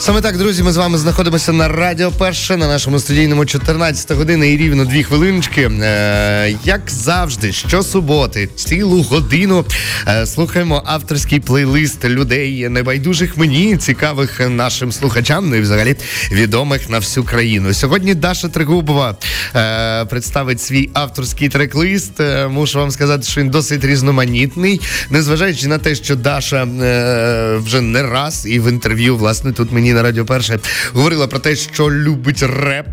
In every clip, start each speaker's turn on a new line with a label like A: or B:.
A: Саме так, друзі, ми з вами знаходимося на Радіо Перше на нашому студійному 14 години і рівно дві хвилиночки. Е, як завжди, щосуботи, цілу годину е, слухаємо авторський плейлист людей небайдужих мені, цікавих нашим слухачам, ну і взагалі відомих на всю країну. Сьогодні Даша Тригубова е, представить свій авторський трек-лист. Е, мушу вам сказати, що він досить різноманітний, незважаючи на те, що Даша е, вже не раз і в інтерв'ю, власне, тут мені на Радіо Перше говорила про те, що любить реп.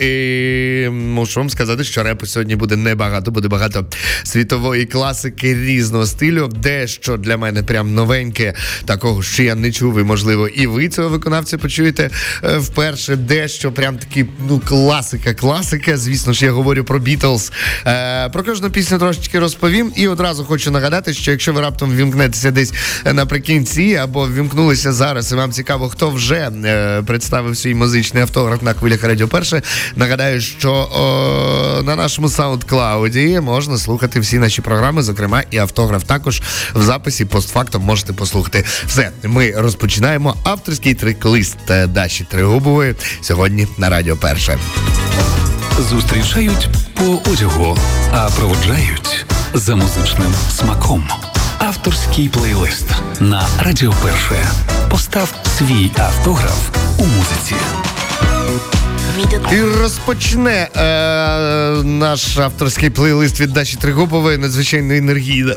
A: І Мушу вам сказати, що репу сьогодні буде небагато, буде багато світової класики різного стилю. Дещо для мене прям новеньке, такого що я не чув, і можливо, і ви цього виконавця почуєте е, вперше. Дещо прям такі ну класика, класика. Звісно ж, я говорю про Бітлз. Е, Про кожну пісню трошечки розповім. І одразу хочу нагадати, що якщо ви раптом вімкнетеся десь наприкінці або вімкнулися зараз, і вам цікаво, хто вже е, представив свій музичний автограф на хвилях Радіо Перше. Нагадаю, що о, на нашому SoundCloud можна слухати всі наші програми, зокрема і автограф також в записі постфактом можете послухати. Все, ми розпочинаємо авторський трек-лист Даші Тригубової сьогодні на Радіо Перше.
B: Зустрічають по одягу, а проводжають за музичним смаком. Авторський плейлист на Радіо Перше. Постав свій автограф у музиці.
A: І розпочне е, наш авторський плейлист від Даші Тригубової надзвичайно енергійна.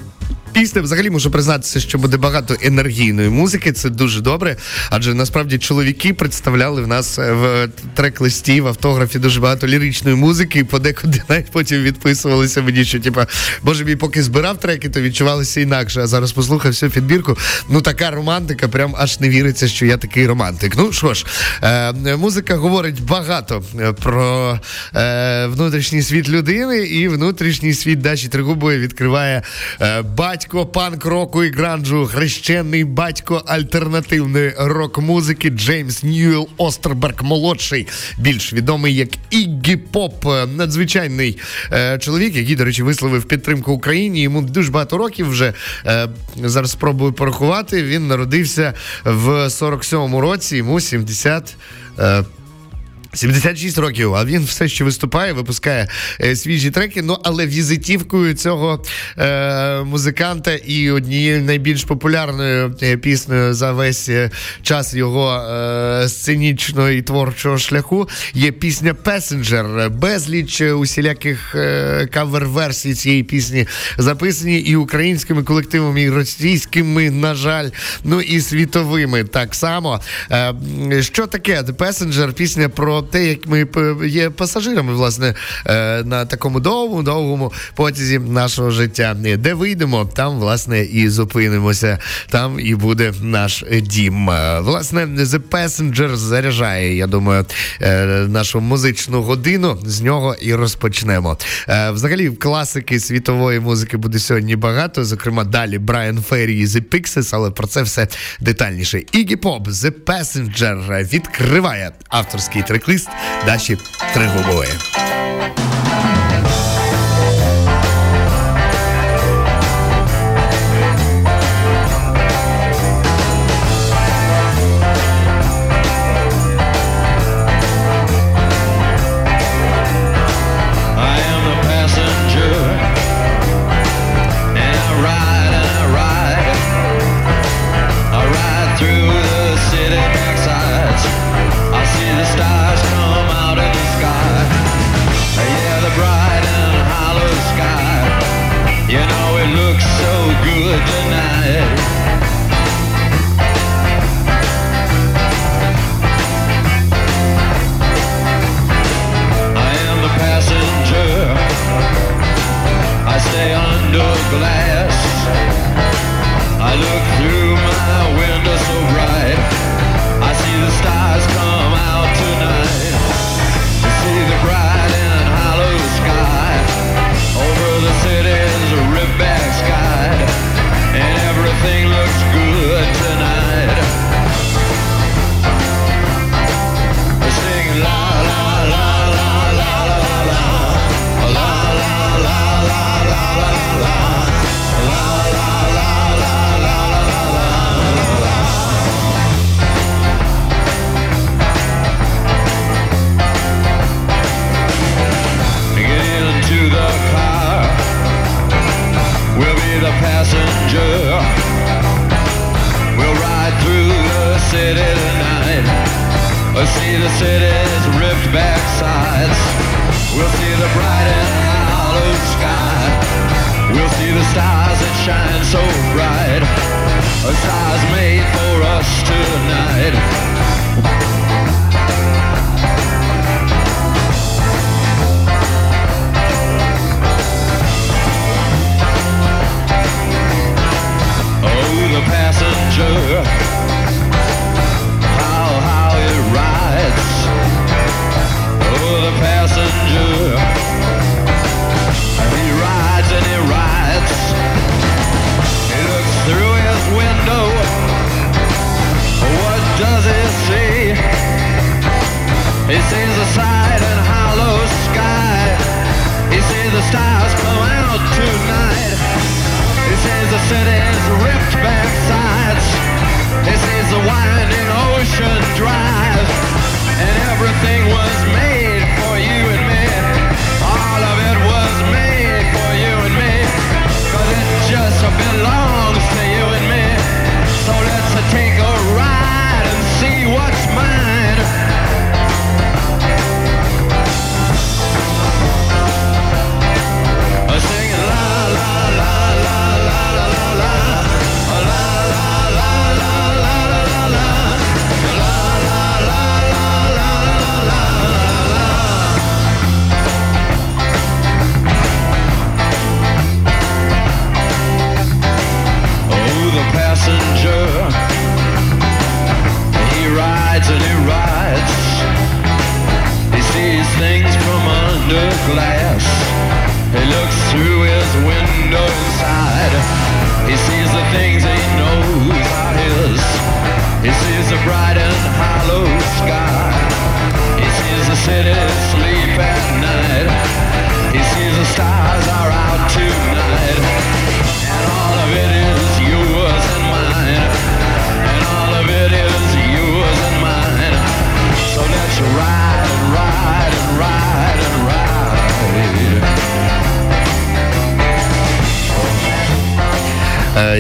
A: Пісня взагалі можу признатися, що буде багато енергійної музики. Це дуже добре. Адже насправді чоловіки представляли в нас в трек-листі, в автографі дуже багато ліричної музики, і подекуди навіть потім відписувалися мені, що типа, боже мій, поки збирав треки, то відчувалося інакше. А зараз послухав всю підбірку. Ну така романтика, прям аж не віриться, що я такий романтик. Ну що ж, е, музика говорить багато про е, внутрішній світ людини, і внутрішній світ Даші Тригубої відкриває е, батько батько панк-року і гранджу, хрещений батько альтернативної рок-музики Джеймс Ньюел Остерберг молодший, більш відомий як Іггі Поп, надзвичайний е, чоловік, який, до речі, висловив підтримку Україні. Йому дуже багато років вже е, зараз спробую порахувати. Він народився в 47-му році, йому 70. Е, 76 років, а він все ще виступає, випускає е, свіжі треки. Ну але візитівкою цього е, музиканта і однією найбільш популярною е, піснею за весь е, час його е, сценічного і творчого шляху є пісня Песенджер. Безліч усіляких е, кавер-версій цієї пісні записані і українськими колективами, і російськими, на жаль, ну і світовими так само. Що таке Passenger? Пісня про те, як ми є пасажирами, власне, е, на такому довгому, довгому потязі нашого життя. Де вийдемо, там, власне, і зупинимося. Там і буде наш дім. Е, власне, The Passenger заряджає, я думаю, е, нашу музичну годину. З нього і розпочнемо. Взагалі, класики світової музики буде сьогодні багато. Зокрема, далі Брайан Феррі і The Pixies, але про це все детальніше. Iggy Pop, The Passenger відкриває авторський трек лист Даші Тригубової.
C: tonight.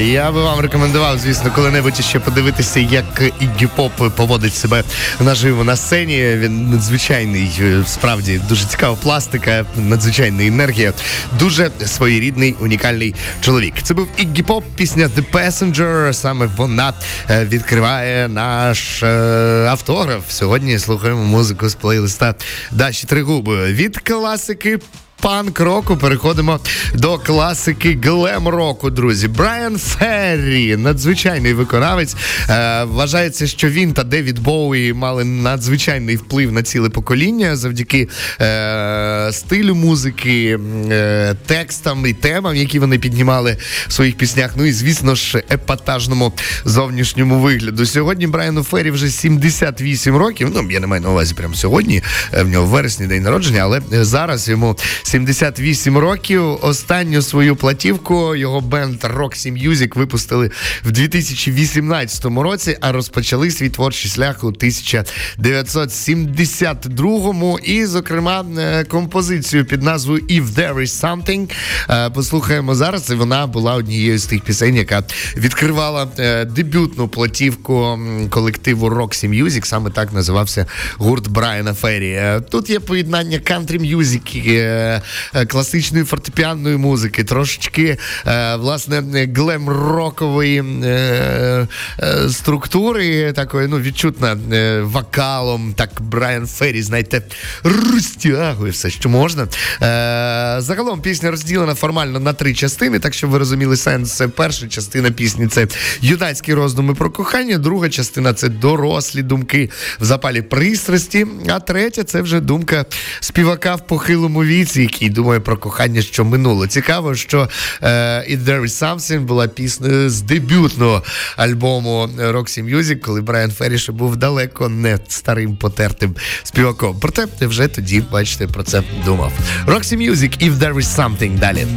A: Я би вам рекомендував, звісно, коли-небудь ще подивитися, як Іггі Поп поводить себе наживо на сцені. Він надзвичайний, е, справді дуже цікава пластика, надзвичайна енергія, дуже своєрідний унікальний чоловік. Це був Іггі Поп, пісня The Passenger. Саме вона е, відкриває наш е, автограф. Сьогодні слухаємо музику з плейлиста Даші Тригуби від класики панк-року переходимо до класики глем-року, друзі. Брайан Феррі, надзвичайний виконавець. Е, Вважається, що він та Девід Боуї мали надзвичайний вплив на ціле покоління завдяки е, стилю музики, е, текстам і темам, які вони піднімали в своїх піснях. Ну і звісно ж, епатажному зовнішньому вигляду. Сьогодні Брайану Феррі вже 78 років. Ну я не маю на увазі прямо сьогодні. Е, в нього вересні день народження, але зараз йому 78 років. Останню свою платівку його бенд Roxy Music випустили в 2018 році, а розпочали свій творчий шлях у 1972-му. І, зокрема, е, композицію під назвою If There Is Something е, послухаємо зараз. І вона була однією з тих пісень, яка відкривала е, дебютну платівку колективу Roxy Music. Саме так називався гурт Брайана Феррі. Тут є поєднання кантри мюзики, класичної фортепіанної музики, трошечки е, власне глем-рокової е, структури, такої ну відчутна вокалом. Так Брайан Феррі, знаєте, розтягує все, що можна. Загалом пісня розділена формально на три частини, так щоб ви розуміли сенс. Перша частина пісні це юнацькі роздуми про кохання, друга частина це дорослі думки в запалі пристрасті, а третя це вже думка співака в похилому віці, який думає про кохання, що минуло. Цікаво, що «It «If There Is Something» була піснею з дебютного альбому Roxy Music, коли Брайан Феррі був далеко не старим потертим співаком. Проте вже тоді, бачите, про це думав. Roxy Music, «If There Is Something» далі.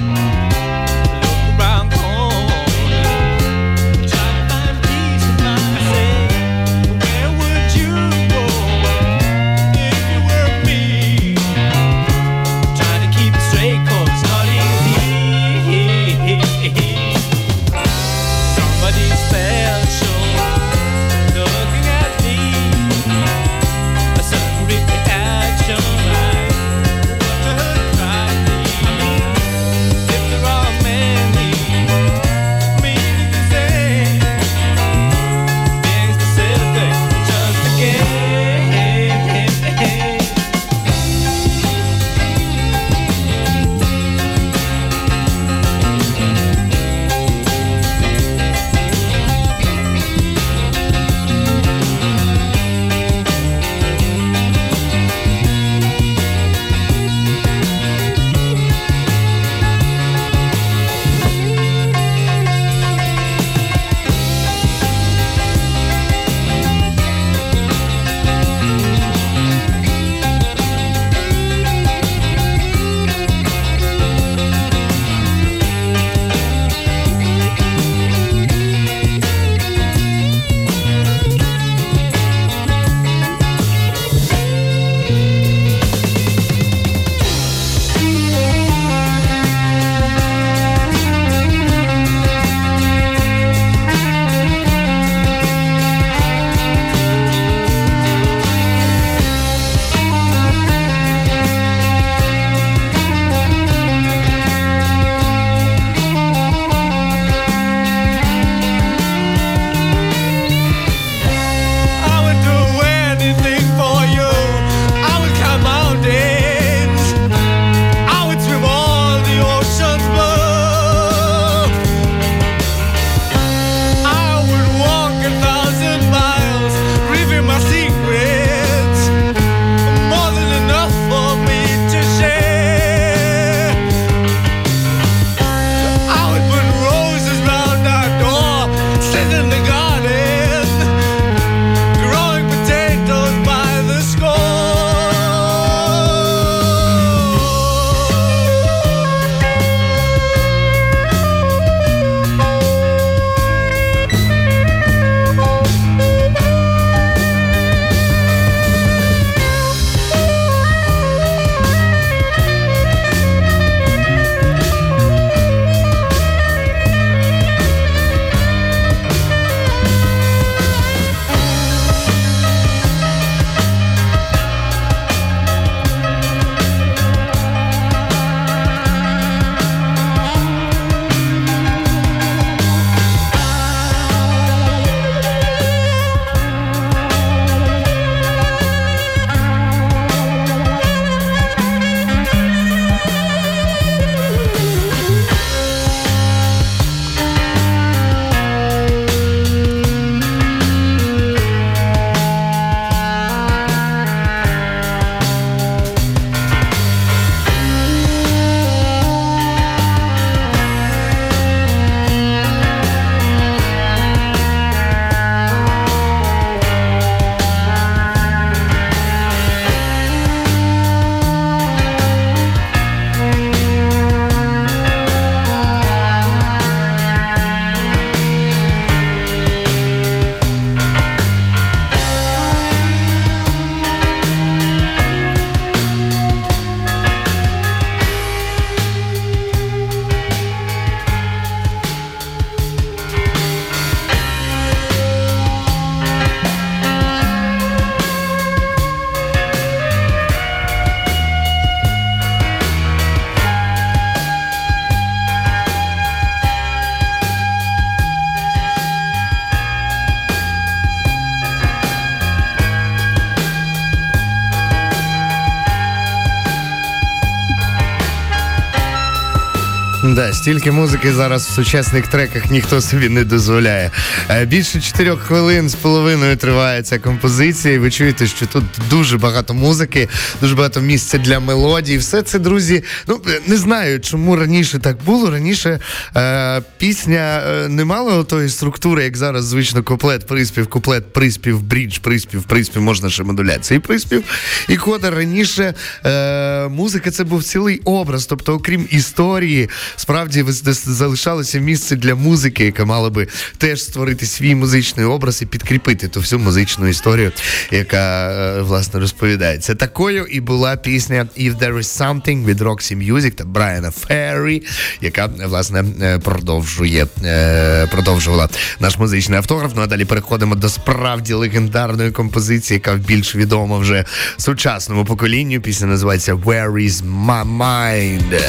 A: Да, стільки музики зараз в сучасних треках ніхто собі не дозволяє. Е, більше чотирьох хвилин з половиною триває ця композиція. і Ви чуєте, що тут дуже багато музики, дуже багато місця для мелодій. Все це, друзі. Ну не знаю, чому раніше так було. Раніше е, пісня е, не мала тої структури, як зараз звично куплет, приспів, куплет, приспів, брідж, приспів, приспів, можна ще модуляції приспів. І кода раніше е, музика це був цілий образ. Тобто, окрім історії, справді залишалося місце для музики, яка мала би теж створити свій музичний образ і підкріпити ту всю музичну історію, яка е, власне розповідається. Такою і була пісня «If There Is Something» від Roxy Music та Брайана Феррі, яка власне е, продовжує е, продовжувала наш музичний автограф. Ну а далі переходимо до справді легендарної композиції, яка більш відома вже сучасному поколінню. Пісня називається «Where is my mind?»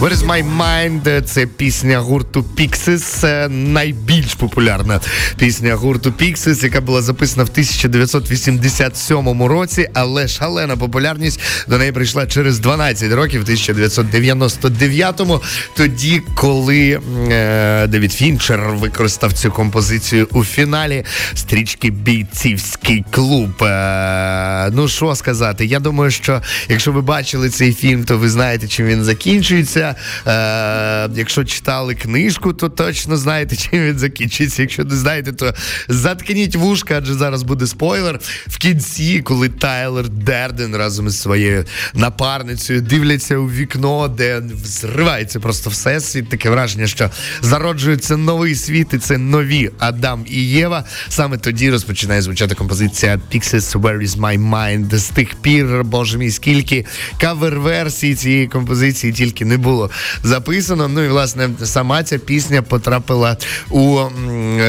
A: Where my mind? Це пісня гурту Pixies, найбільш популярна пісня гурту Pixies, яка була записана в 1987 році, але шалена популярність до неї прийшла через 12 років, в 1999-му, тоді, коли е, Девід Фінчер використав цю композицію у фіналі стрічки Бійцівський клуб. Е, ну що сказати, я думаю, що якщо ви бачили цей фільм, то ви знаєте, чим він закінчується. Е, Якщо читали книжку, то точно знаєте, чим він закінчиться. Якщо не знаєте, то заткніть вушка, адже зараз буде спойлер. В кінці, коли Тайлер Дерден разом із своєю напарницею дивляться у вікно, де зривається просто всесвіт, таке враження, що зароджується новий світ, і це нові Адам і Єва. Саме тоді розпочинає звучати композиція Pixels Where is my mind. З тих пір, боже мій, скільки кавер-версій цієї композиції тільки не було було записано. Ну і власне сама ця пісня потрапила у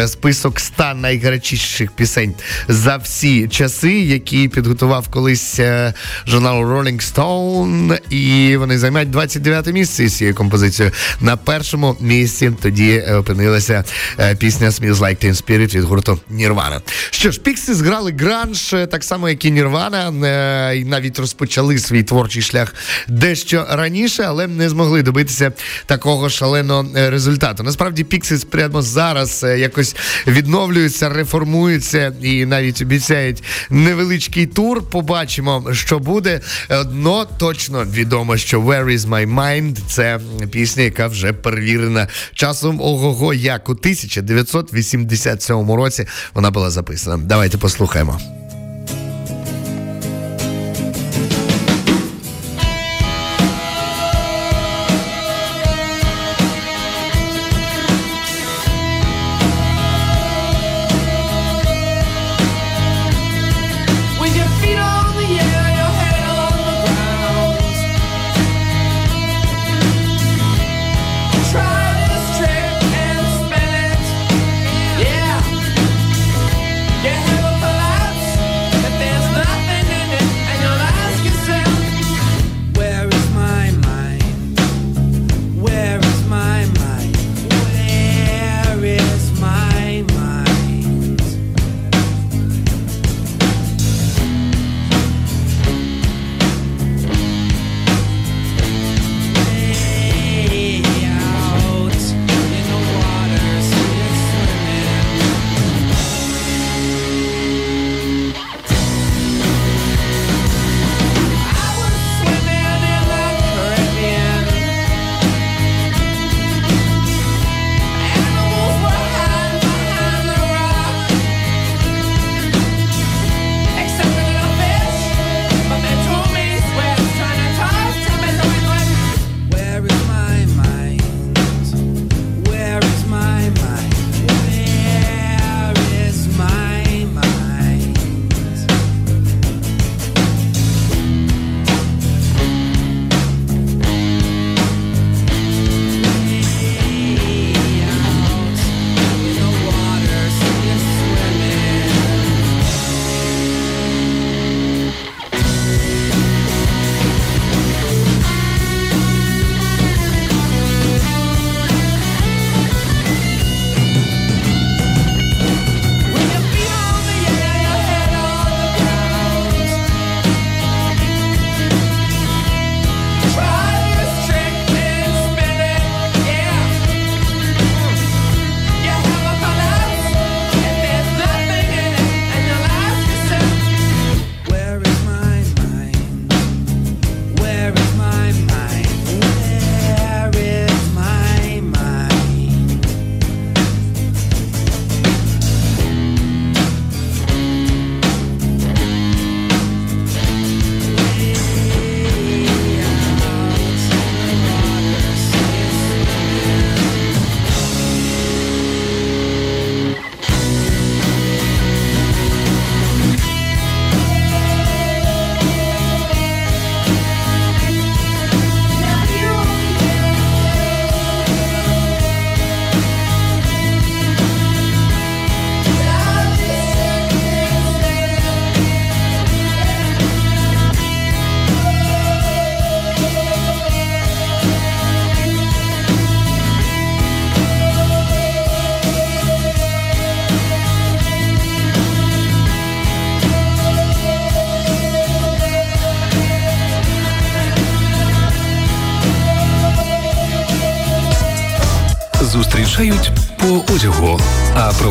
A: список 100 найгарячіших пісень за всі часи, які підготував колись е, журнал Rolling Stone, і вони займають 29 місце з цією композицією. На першому місці тоді опинилася е, пісня Smells Like Teen Spirit від гурту Nirvana. Що ж, Піксі зграли гранж, е, так само, як і Nirvana, і навіть розпочали свій творчий шлях дещо раніше, але не змогли добитися такого шаленого е, результату. Насправді Піксіс прямо зараз е, якось відновлюються, реформуються і навіть обіцяють невеличкий тур. Побачимо, що буде. Одно точно відомо, що «Where is my mind» – це пісня, яка вже перевірена часом ого-го, як у 1987 році вона була записана. Давайте послухаємо.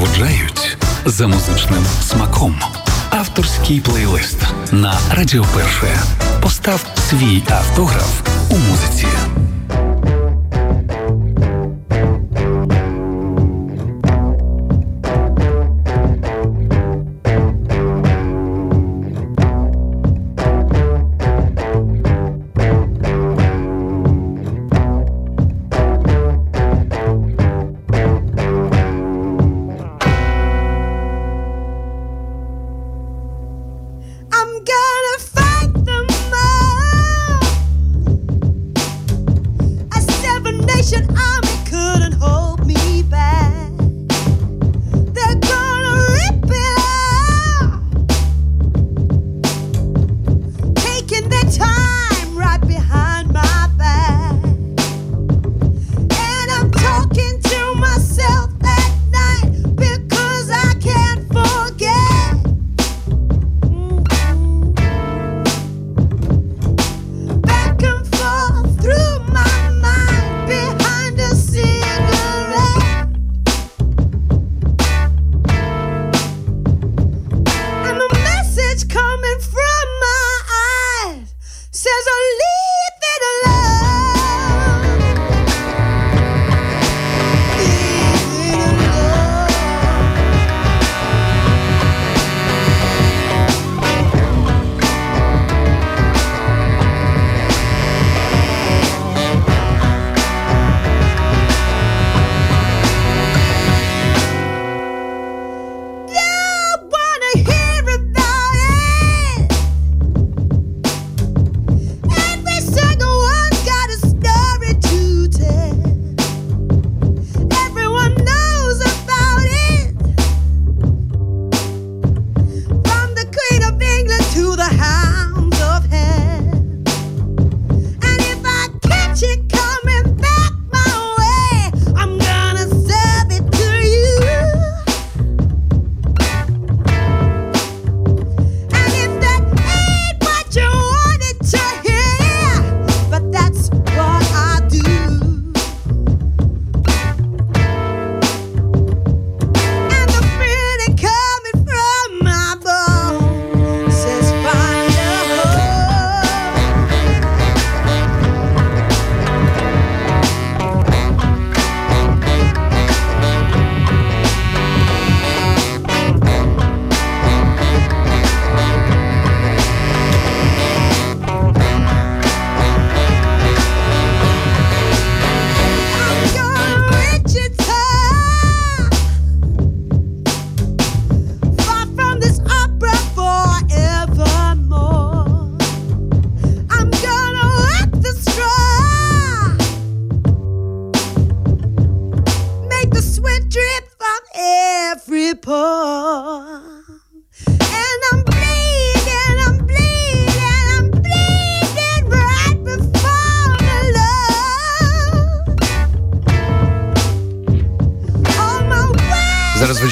B: Проводжають за музичним смаком. Авторський плейлист на Радіо Перше. Постав свій автограф у музиці.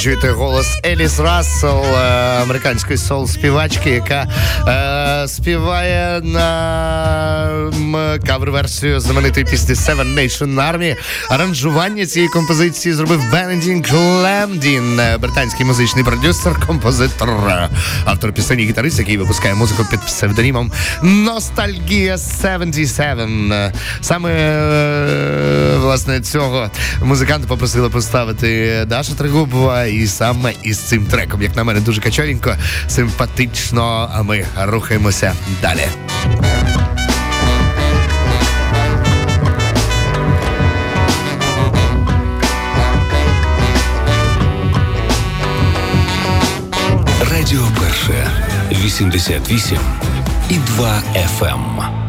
A: Чуєте голос Еліс Рассел, е, американської соул-співачки, яка е, співає на кавер-версію знаменитої пісні Seven Nation Army. Аранжування цієї композиції зробив Бенедінг Лемдін, британський музичний продюсер, композитор, автор пісень і гітарист, який випускає музику під псевдонімом Ностальгія 77. Саме е, власне цього музиканта попросили поставити Даша Трегубова і саме із цим треком, як на мене, дуже качовенько, симпатично. А ми рухаємося далі.
B: Радіо перше 88 і 2 FM.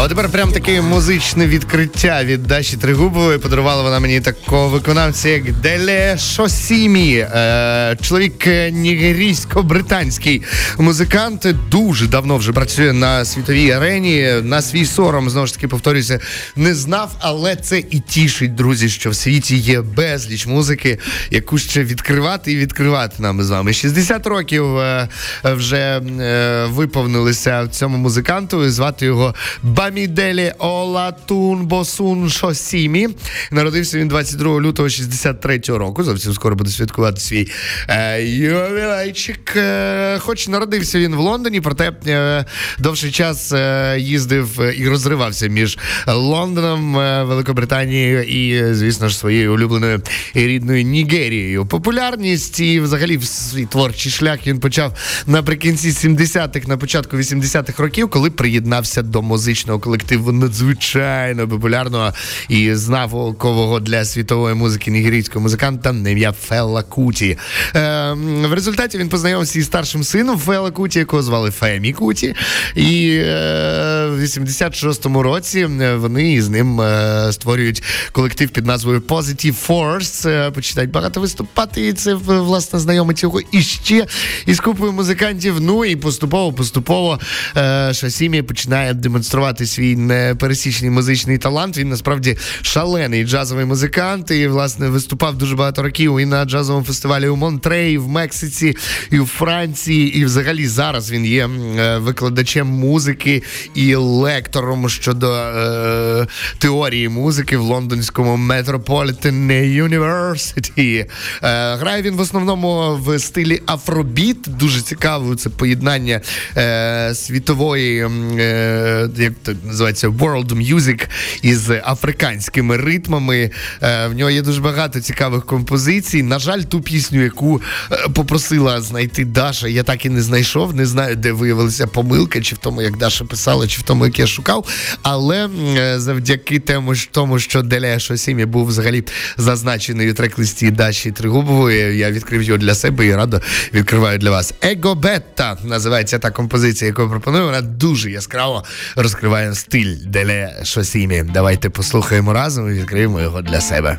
A: А тепер прям таке музичне відкриття від Даші Тригубової. Подарувала вона мені такого виконавця, як Деле Шосімі, е, чоловік нігерійсько-британський музикант. Дуже давно вже працює на світовій арені. На свій сором знову ж таки повторюся, не знав, але це і тішить, друзі, що в світі є безліч музики, яку ще відкривати і відкривати нам з вами. 60 років е, вже е, виповнилися цьому музиканту. Звати його Ба. Оламіделі Олатунбосун Шосімі. Народився він 22 лютого 63-го року. Зовсім скоро буде святкувати свій е, ювілейчик. Е, хоч народився він в Лондоні, проте е, довший час е, їздив і розривався між Лондоном, е, Великобританією і, звісно ж, своєю улюбленою і рідною Нігерією. Популярність і взагалі свій творчий шлях він почав наприкінці 70-х, на початку 80-х років, коли приєднався до музичного колективу надзвичайно популярного і знакового для світової музики нігерійського музиканта ім'я Фелла Куті. Е, в результаті він познайомився із старшим сином Фелла Куті, якого звали Фемі Куті. І е, в 86-му році вони із ним е, створюють колектив під назвою Positive Force. Е, починають багато виступати, і це власне знайомить його іще із купою музикантів. Ну і поступово-поступово е, Шасімі починає демонструвати свій непересічний музичний талант. Він насправді шалений джазовий музикант. І власне виступав дуже багато років і на джазовому фестивалі у Монтреї, в Мексиці, і в Франції. І взагалі зараз він є е, викладачем музики і лектором щодо е, теорії музики в лондонському Metropolitan University. Е, Грає він в основному в стилі афробіт. Дуже цікаво це поєднання е, світової, е, як це називається, world music із африканськими ритмами. Е, в нього є дуже багато цікавих композицій. На жаль, ту пісню, яку е, попросила знайти Даша, я так і не знайшов. Не знаю, де виявилася помилка, чи в тому, як Даша писала, чи в тому, як я шукав. Але е, завдяки тому, тому що Деля Шосімі був взагалі зазначений у трек-листі Даші Тригубової, я відкрив його для себе і радо відкриваю для вас. Его Бетта називається та композиція, яку я пропоную. Вона дуже яскраво розкриває стиль Деле Шосімі. Давайте послухаємо разом і відкриємо його для себе.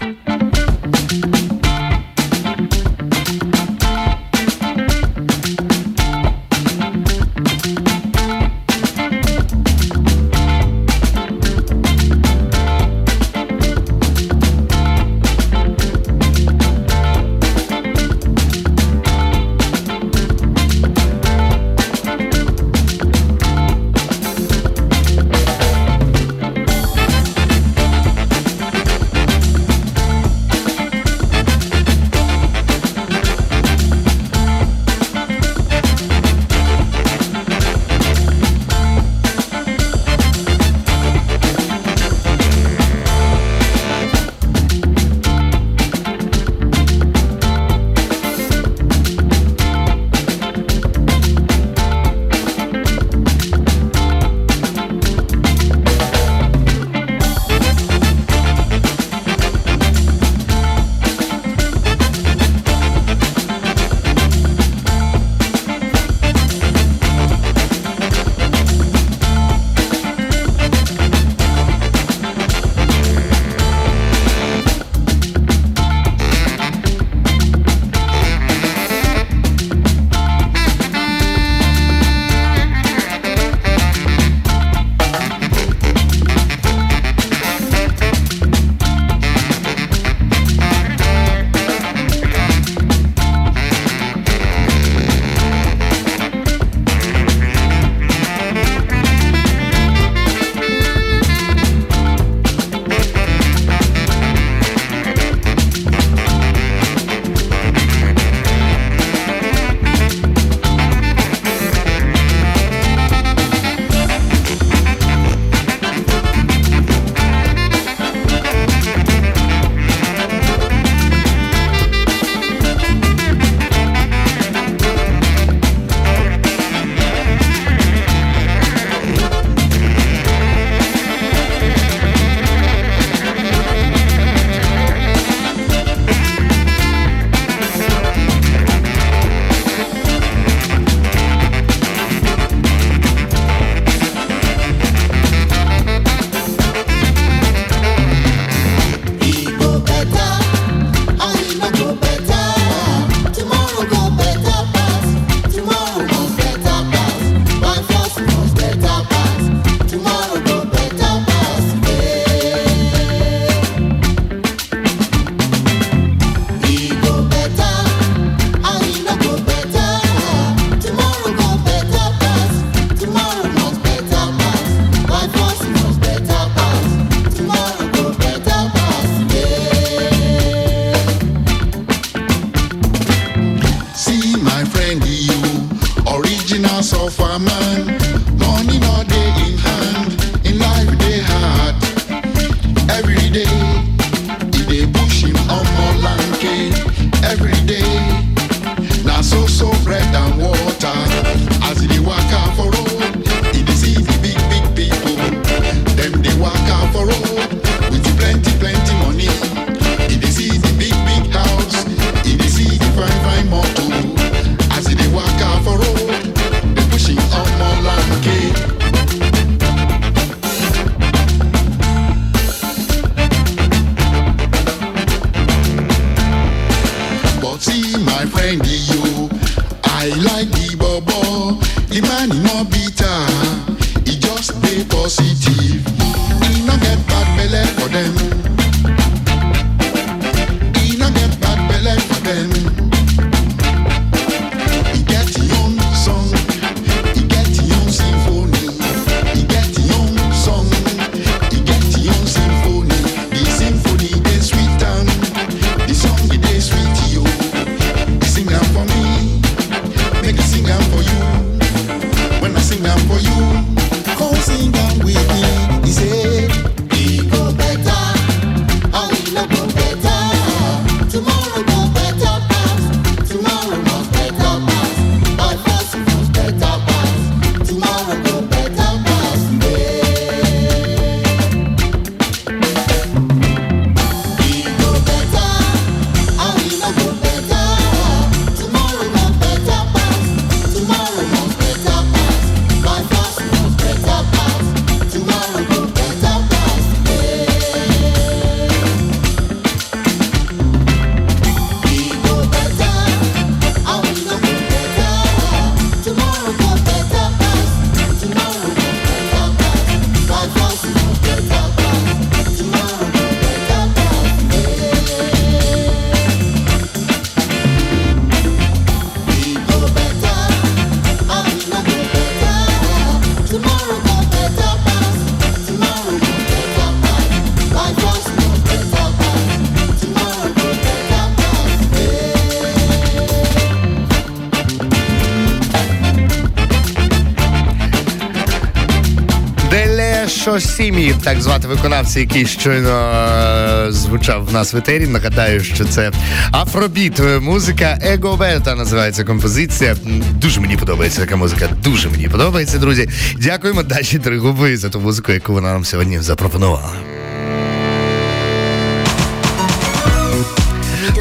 A: Делешо Сімі, так звати виконавця, який щойно е, звучав в нас в етері. Нагадаю, що це афробіт е, музика Его Бета називається композиція. Дуже мені подобається така музика. Дуже мені подобається, друзі. Дякуємо Даші Тригуби за ту музику, яку вона нам сьогодні запропонувала.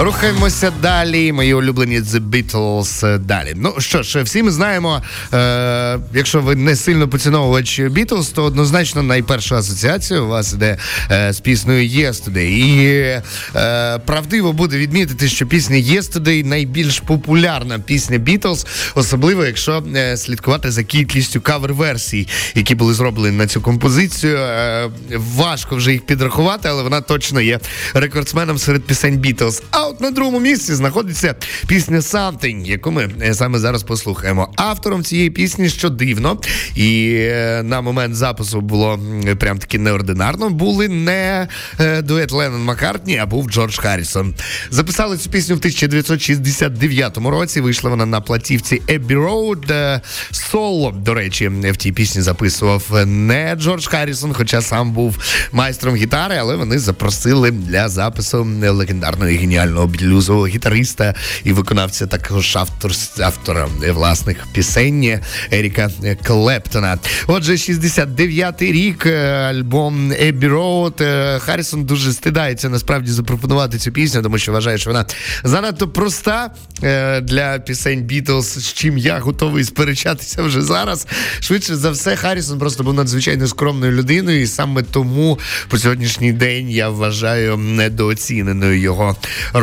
A: Рухаємося далі. Мої улюблені The Beatles далі. Ну що ж, всі ми знаємо, е, якщо ви не сильно поціновувач Beatles, то однозначно найперша асоціація у вас іде е, з піснею Yesterday. І е, правдиво буде відмітити, що пісня Yesterday найбільш популярна пісня Beatles, особливо якщо е, слідкувати за кількістю кавер-версій, які були зроблені на цю композицію. Е, важко вже їх підрахувати, але вона точно є рекордсменом серед пісень Beatles. От на другому місці знаходиться пісня Something, яку ми е, саме зараз послухаємо. Автором цієї пісні, що дивно, і е, на момент запису було прям таки неординарно, були не е, дует Леннон Маккартні, а був Джордж Харрісон. Записали цю пісню в 1969 році. Вийшла вона на платівці Abbey Road. Соло, до речі, в тій пісні записував не Джордж Харрісон, хоча сам був майстром гітари, але вони запросили для запису легендарного і геніального блюзового гітариста і виконавця також автор, автора власних пісень Еріка Клептона. Отже, 69-й рік, е, альбом Abbey Road. Е, Харрісон дуже стидається насправді запропонувати цю пісню, тому що вважає, що вона занадто проста е, для пісень Бітлз, з чим я готовий сперечатися вже зараз. Швидше за все, Харрісон просто був надзвичайно скромною людиною, і саме тому по сьогоднішній день я вважаю недооціненою його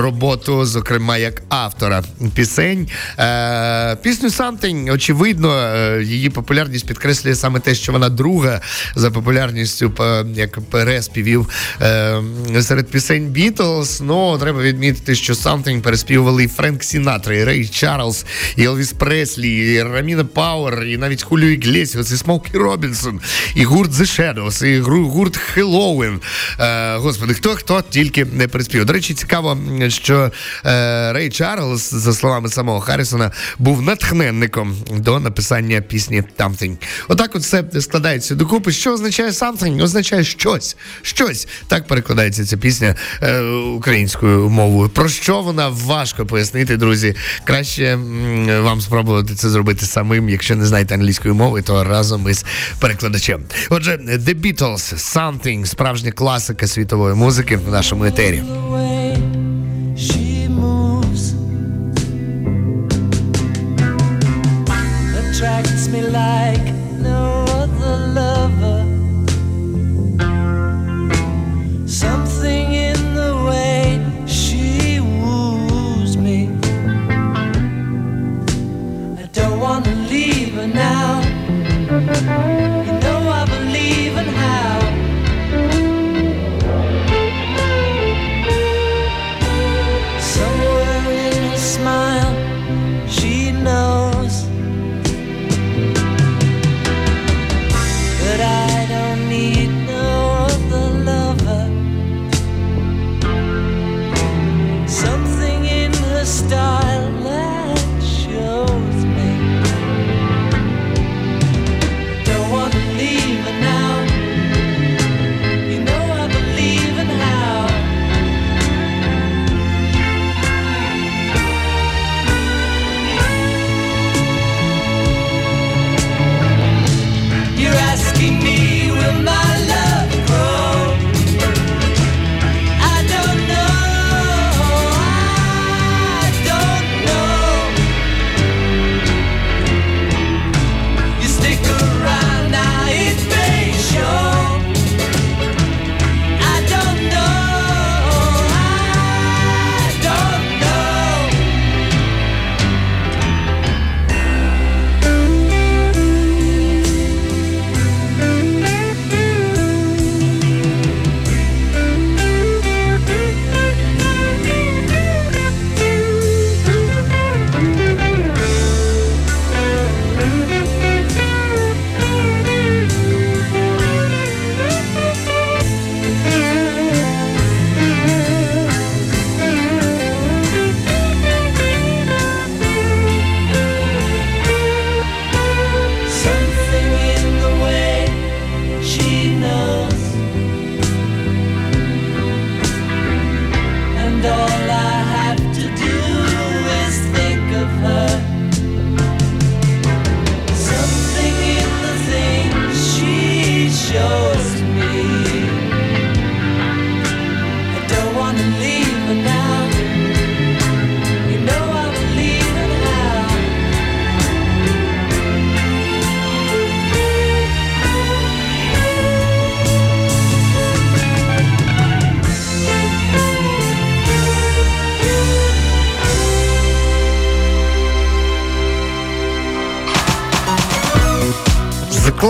A: роботу, зокрема як автора пісень. Е, пісню Something, очевидно, е, її популярність підкреслює саме те, що вона друга за популярністю як переспівів е, серед пісень Бітлз. Ну, треба відмітити, що Something переспівували і Френк Сінатра, і Рей Чарльз, і Елвіс Преслі, і Роміна Пауер, і навіть Хуліо Іглесіас, і Смокі Робінсон, і гурт The Shadows, і гурт Хеллоуін. Е, господи, хто хто тільки не переспівав. До речі, цікаво, що е, Рей Чарльз, за словами самого Харрісона, був натхненником до написання пісні «Something». Отак, от все складається докупи. Що означає «something»? Означає щось. Щось так перекладається ця пісня е, українською мовою. Про що вона важко пояснити, друзі. Краще вам спробувати це зробити самим. Якщо не знаєте англійської мови, то разом із перекладачем. Отже, The Beatles, «Something», справжня класика світової музики в нашому етері.
D: Attracts me like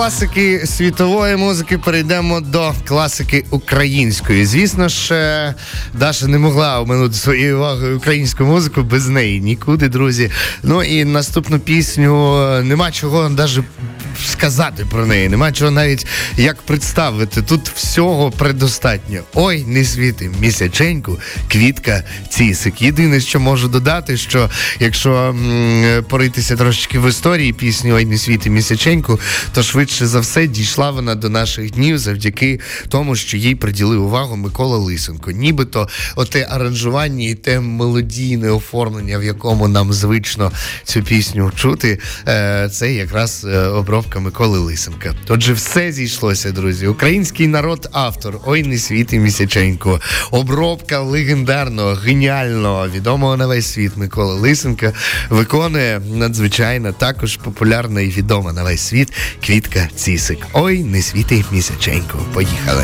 A: класики світової музики перейдемо до класики української. Звісно ж, Даша не могла оминути своєю увагою українську музику без неї нікуди, друзі. Ну і наступну пісню е, нема чого навіть сказати про неї, нема чого навіть як представити. Тут всього предостатньо. Ой, не світи місяченьку, квітка, цісик. Єдине, що можу додати, що якщо м, поритися трошечки в історії пісні Ой, не світи місяченьку, то швидше за все дійшла вона до наших днів завдяки тому, що їй приділив увагу Микола Лисенко. Нібито оте аранжування і те мелодійне оформлення, в якому нам звично цю пісню чути, е, це якраз е, обробка Миколи Лисенка. Отже, все зійшлося, друзі. Український народ автор Ой, не світи місяченько. Обробка легендарного, геніального, відомого на весь світ Миколи Лисенка виконує надзвичайно також популярна і відома на весь світ Квітка Цісик. Ой, не світи місяченько. Поїхали.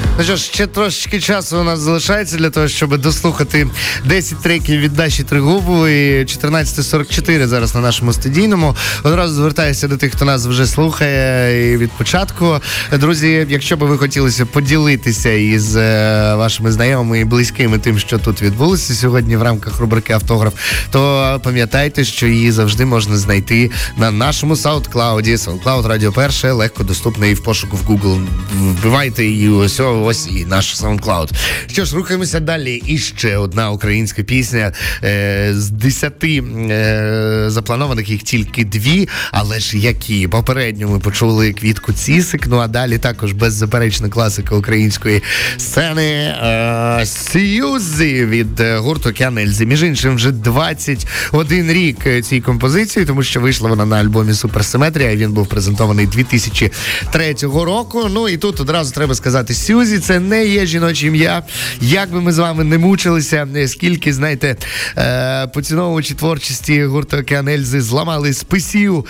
A: Ну що ж, ще трошечки часу у нас залишається для того, щоб дослухати 10 треків від Даші Тригубової. 14.44 зараз на нашому студійному. Одразу звертаюся до тих, хто нас вже слухає і від початку. Друзі, якщо би ви хотілося поділитися із е, вашими знайомими і близькими тим, що тут відбулося сьогодні в рамках рубрики Автограф, то пам'ятайте, що її завжди можна знайти на нашому SoundCloud. SoundCloud Радіо Перше легко доступний в пошуку в Google. Вбивайте і ось ось і наш SoundCloud. Що ж, рухаємося далі. І ще одна українська пісня е, з десяти е, запланованих їх тільки дві, але ж які попередньо ми почули квітку Цісик. Ну а далі також беззаперечна класика української сцени е, Сьюзі від е, гурту Океан Ельзи. Між іншим, вже 21 рік е, цій композиції, тому що вийшла вона на альбомі Суперсиметрія. Він був презентований 2003 року. Ну і тут одразу треба сказати: Сюзі це не є жіноче ім'я. Як би ми з вами не мучилися, скільки, знаєте, е, поціновувачі творчості гурту Океан зламали списів,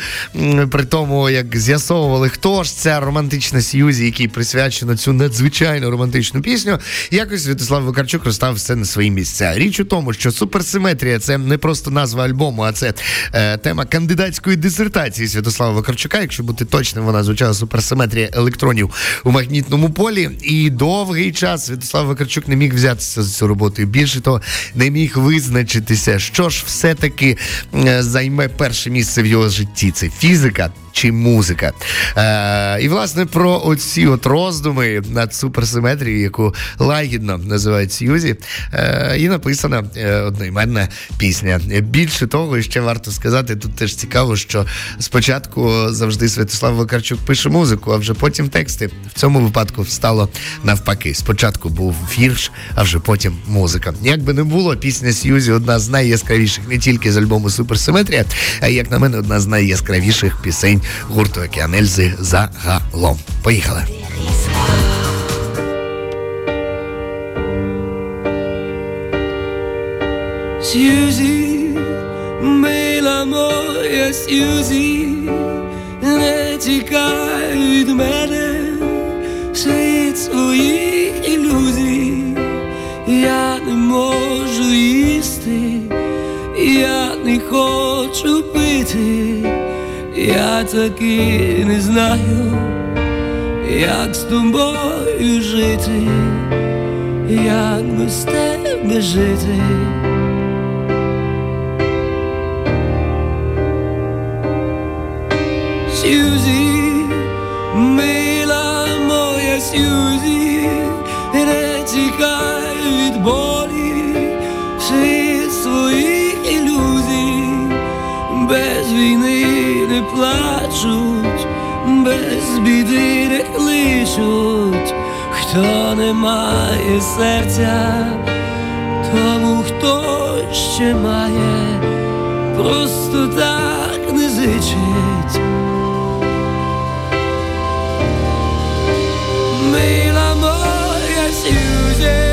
A: при тому, як з'ясовували, хто ж ця романтична Сьюзі, якій присвячено цю надзвичайно романтичну пісню. Якось Святослав Вакарчук розставив все на свої місця. Річ у тому, що суперсиметрія це не просто назва альбому, а це е, тема кандидатської дисертації Святослава Вакарчука. Якщо бути точним, вона звучала суперсиметрія електронів у магнітному полі. І довгий час Святослав Вакарчук не міг взятися за цю роботу. Більше того, не міг визначитися, що ж все-таки е, займе перше місце в його житті. Це фізика чи музика. Е, і власне про оці от роздуми над суперсиметрією, яку лагідно називають Сьюзі, е, і написана е, одноіменна пісня. Більше того, ще варто сказати, тут теж цікаво, що спочатку завжди Святослав Вакарчук пише музику, а вже потім тексти. В цьому випадку стало навпаки. Спочатку був вірш, а вже потім музика. Як би не було, пісня Сьюзі одна з найяскравіших не тільки з альбому Суперсиметрія, а як на мене, одна з найяскравіших пісень гурту Океан Ельзи загалом. Поїхали.
E: Сьюзі, мила моя Сьюзі, не тікай від мене, світ своїх ілюзій, я не можу їсти, я не хочу пити, я таки не знаю, як з тобою жити, як без тебе жити. Сьюзі, мила Сьюзі, не від болі, світ своїх ілюзій, без війни не плачуть, без біди не кличуть, хто не має серця, тому хто ще має, просто так не зичить. mais la mort est usée.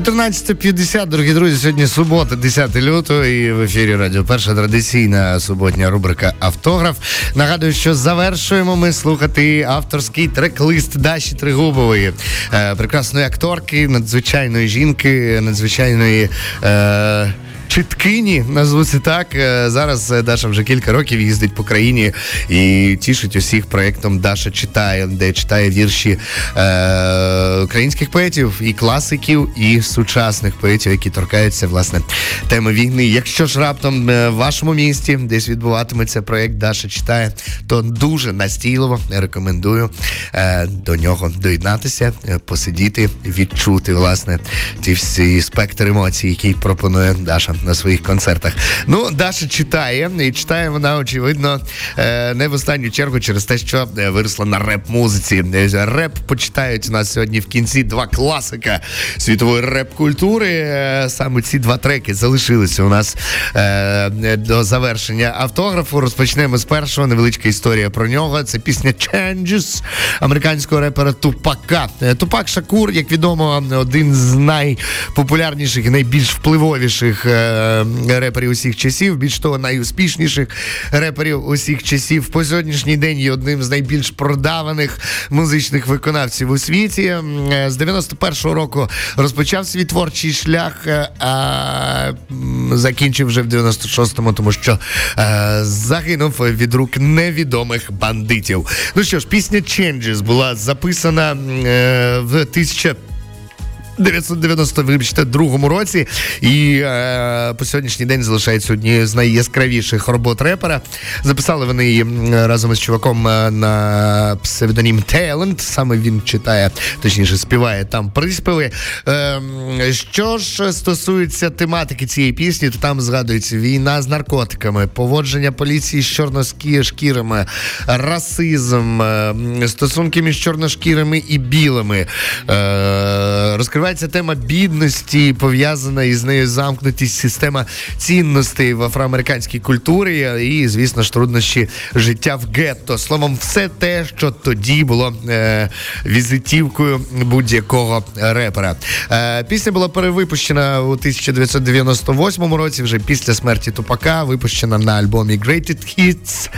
A: 14.50, дорогі друзі. Сьогодні субота, 10 лютого, і в ефірі Радіо Перша традиційна суботня рубрика Автограф. Нагадую, що завершуємо ми слухати авторський трек-лист Даші Тригубової, е, прекрасної акторки, надзвичайної жінки, надзвичайної. Е, Читкині, назву це так. Е, Зараз е, Даша вже кілька років їздить по країні і тішить усіх проєктом Даша читає, де читає вірші е, українських поетів, і класиків, і сучасних поетів, які торкаються власне теми війни. Якщо ж раптом е, в вашому місті десь відбуватиметься проєкт Даша читає, то дуже настійливо рекомендую е, до нього доєднатися, посидіти, відчути власне ті всі спектр емоцій, які пропонує Даша на своїх концертах. Ну, Даша читає, і читає вона, очевидно, е, не в останню чергу через те, що е, виросла на реп-музиці. Е, Реп почитають у нас сьогодні в кінці два класика світової реп-культури. Саме ці два треки залишилися у нас до завершення автографу. Розпочнемо з першого. Невеличка історія про нього. Це пісня Changes американського репера Тупака. Тупак Шакур, як відомо, один з найпопулярніших і найбільш впливовіших реперів усіх часів, більш того, найуспішніших реперів усіх часів. По сьогоднішній день є одним з найбільш продаваних музичних виконавців у світі. Е, З 91-го року розпочав свій творчий шлях, е, а закінчив вже в 96-му, тому що е, загинув від рук невідомих бандитів. Ну що ж, пісня Changes була записана е, в 1000 990, вибачте, другому році, і е, по сьогоднішній день залишається однією з найяскравіших робот репера. Записали вони її разом із чуваком е, на псевдонім Talent. Саме він читає, точніше, співає там приспіви. Е, що ж стосується тематики цієї пісні, то там згадується війна з наркотиками, поводження поліції з чорношкірими, расизм, е, стосунки між чорношкірими і білими. Е, розкривається тема бідності, пов'язана із нею замкнутість система цінностей в афроамериканській культурі і, звісно ж, труднощі життя в гетто. Словом, все те, що тоді було е, візитівкою будь-якого репера. Е, пісня була перевипущена у 1998 році, вже після смерті Тупака, випущена на альбомі Greatest Hits.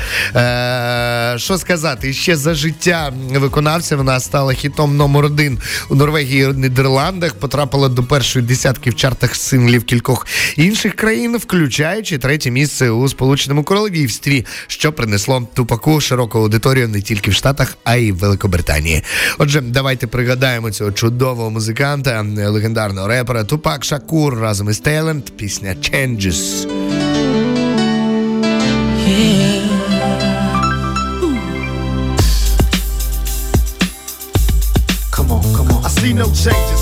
A: Е, що сказати, ще за життя виконавця вона стала хітом номер один у Норвегії і Нідерландах, потрапила до першої десятки в чартах синглів кількох інших країн, включаючи третє місце у Сполученому Королівстві, що принесло тупаку широку аудиторію не тільки в Штатах, а й в Великобританії. Отже, давайте пригадаємо цього чудового музиканта, легендарного репера Тупак Шакур разом із Talent, пісня Changes.
F: Come on, come on. I see no changes.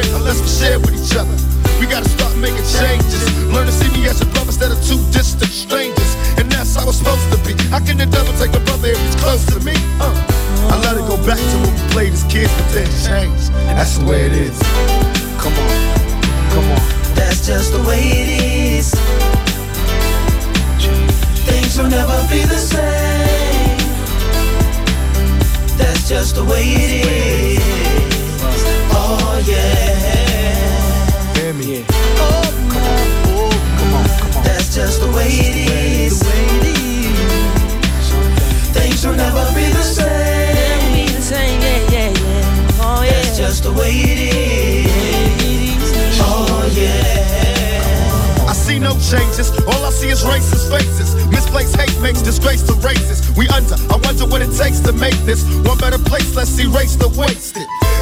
F: unless we share with each other. We gotta start making changes. Learn to see me as a brother instead of two distant strangers. And that's how it's supposed to be. How can the devil take a brother if he's close to me? Uh, I let it go back to when we played as kids, but then changed. And that's the way it is. Come on, come on.
G: That's just the way it is. Things will never be the same. That's just the way it is. Oh yeah.
F: Hear me.
G: Oh come on That's just the way it is. Things will never be the same. That's just the way it is. Oh yeah.
F: I see no changes. All I see is racist faces. Misplaced hate makes disgrace to races. We under. I wonder what it takes to make this one better place. Let's erase the wasted.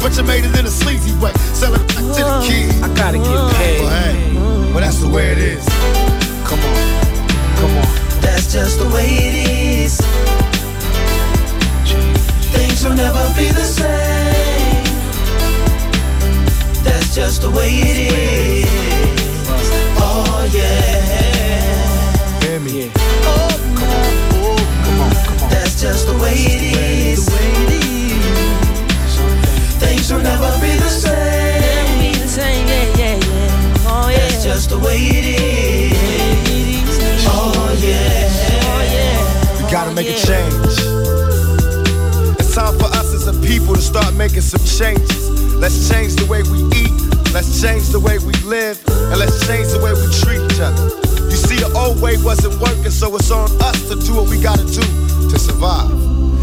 F: But you made it in a sleazy way. Sell it back to the kid.
D: I gotta get paid.
F: Well, hey, well, that's the way it is.
D: Come on, come on.
G: That's just the way it is. Things will never be the same. That's just the way it is. Oh yeah.
F: Hear me. Oh, come on. Come on. Come on.
G: That's just the way it is. Will never be the same. Be the same. Yeah, yeah, yeah. Oh yeah. That's just the way it is. Oh, oh yeah.
F: We gotta oh, make a change. It's time for us as a people to start making some changes. Let's change the way we eat. Let's change the way we live. And let's change the way we treat each other. You see, the old way wasn't working, so it's on us to do what we gotta do to survive.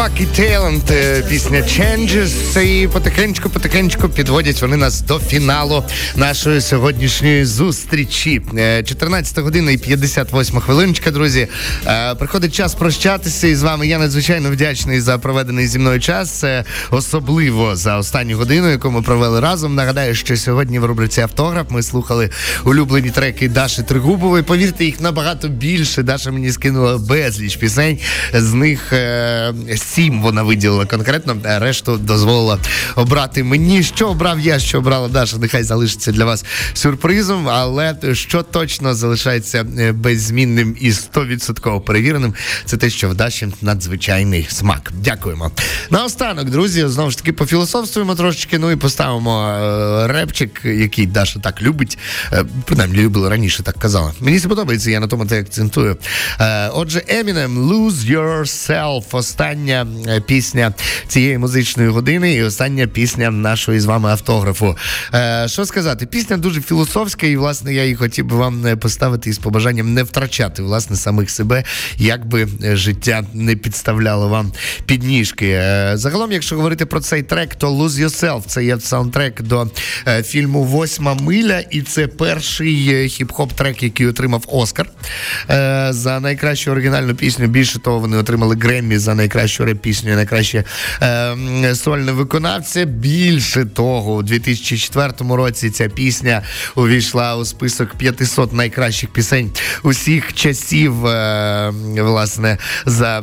A: І Талент, е, пісня Changes. І потихеньку, потихеньку підводять вони нас до фіналу нашої сьогоднішньої зустрічі. Е, 14 година і 58 хвилиночка, друзі. Е, Приходить час прощатися і з вами. Я надзвичайно вдячний за проведений зі мною час, е, особливо за останню годину, яку ми провели разом. Нагадаю, що сьогодні в рубриці автограф ми слухали улюблені треки Даші Тригубової. Повірте, їх набагато більше. Даша мені скинула безліч пісень. З них е, сім вона виділила конкретно, решту дозволила обрати мені. Що обрав я, що обрала Даша, нехай залишиться для вас сюрпризом. Але що точно залишається е, беззмінним і 100% перевіреним, це те, що в Даші надзвичайний смак. Дякуємо. Наостанок, друзі, знову ж таки пофілософствуємо трошечки. Ну і поставимо е, репчик, який Даша так любить. Е, принаймні любила раніше, так казала. Мені це подобається, я на тому те акцентую. Отже, Eminem Lose Yourself. Остання е, пісня цієї музичної години і остання пісня нашої з вами автографу. Е, що сказати? Пісня дуже філософська, і власне я її хотів би вам е, поставити із побажанням не втрачати власне самих себе, як би життя не підставляло вам підніжки. Загалом, якщо говорити про цей трек, то Lose Yourself це є саундтрек до фільму Восьма миля, і це перший хіп-хоп трек, який отримав Оскар за найкращу оригінальну пісню. Більше того, вони отримали Греммі за найкращу найкращу реп-пісню, і найкраще е, м, сольне виконавця. Більше того, у 2004 році ця пісня увійшла у список 500 найкращих пісень усіх часів, е, власне, за е,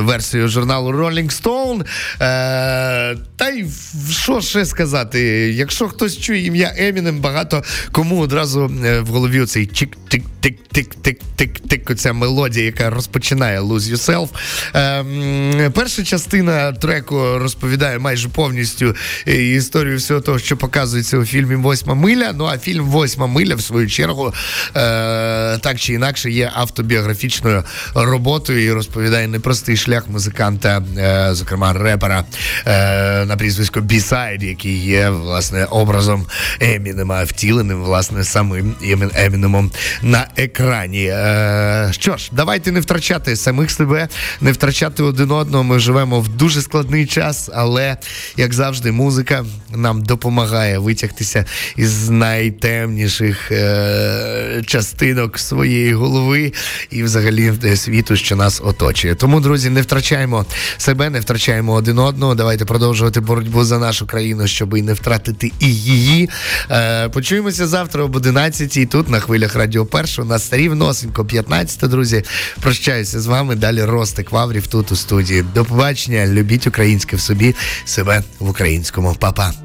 A: версією журналу Rolling Stone. Е, та й що ще сказати? Якщо хтось чує ім'я Емінем, багато кому одразу е, в голові оцей чик-тик-тик-тик-тик-тик, оця мелодія, яка розпочинає Lose Yourself. Ем, перша частина треку розповідає майже повністю е, історію всього того, що показується у фільмі Восьма миля. Ну а фільм Восьма миля, в свою чергу, е, так чи інакше, є автобіографічною роботою і розповідає непростий шлях музиканта, е, зокрема репера на прізвисько Бісайд, який є власне образом Емінема, втіленим власне самим Емінемом на екрані. Що ж, давайте не втрачати самих себе, не втрачати один одного. Ми живемо в дуже складний час, але як завжди, музика нам допомагає витягтися із найтемніших е, частинок своєї голови і взагалі е, світу, що нас оточує. Тому, друзі, не втрачаємо себе, не втрачаємо один одного. Давайте продовжувати боротьбу за нашу країну, щоб і не втратити і її. Е, почуємося завтра об 11 тут на хвилях Радіо Першого. На старі вносенько 15, друзі. Прощаюся з вами. Далі Ростик Ваврів тут у студії. До побачення. Любіть українське в собі, себе в українському. Па-па.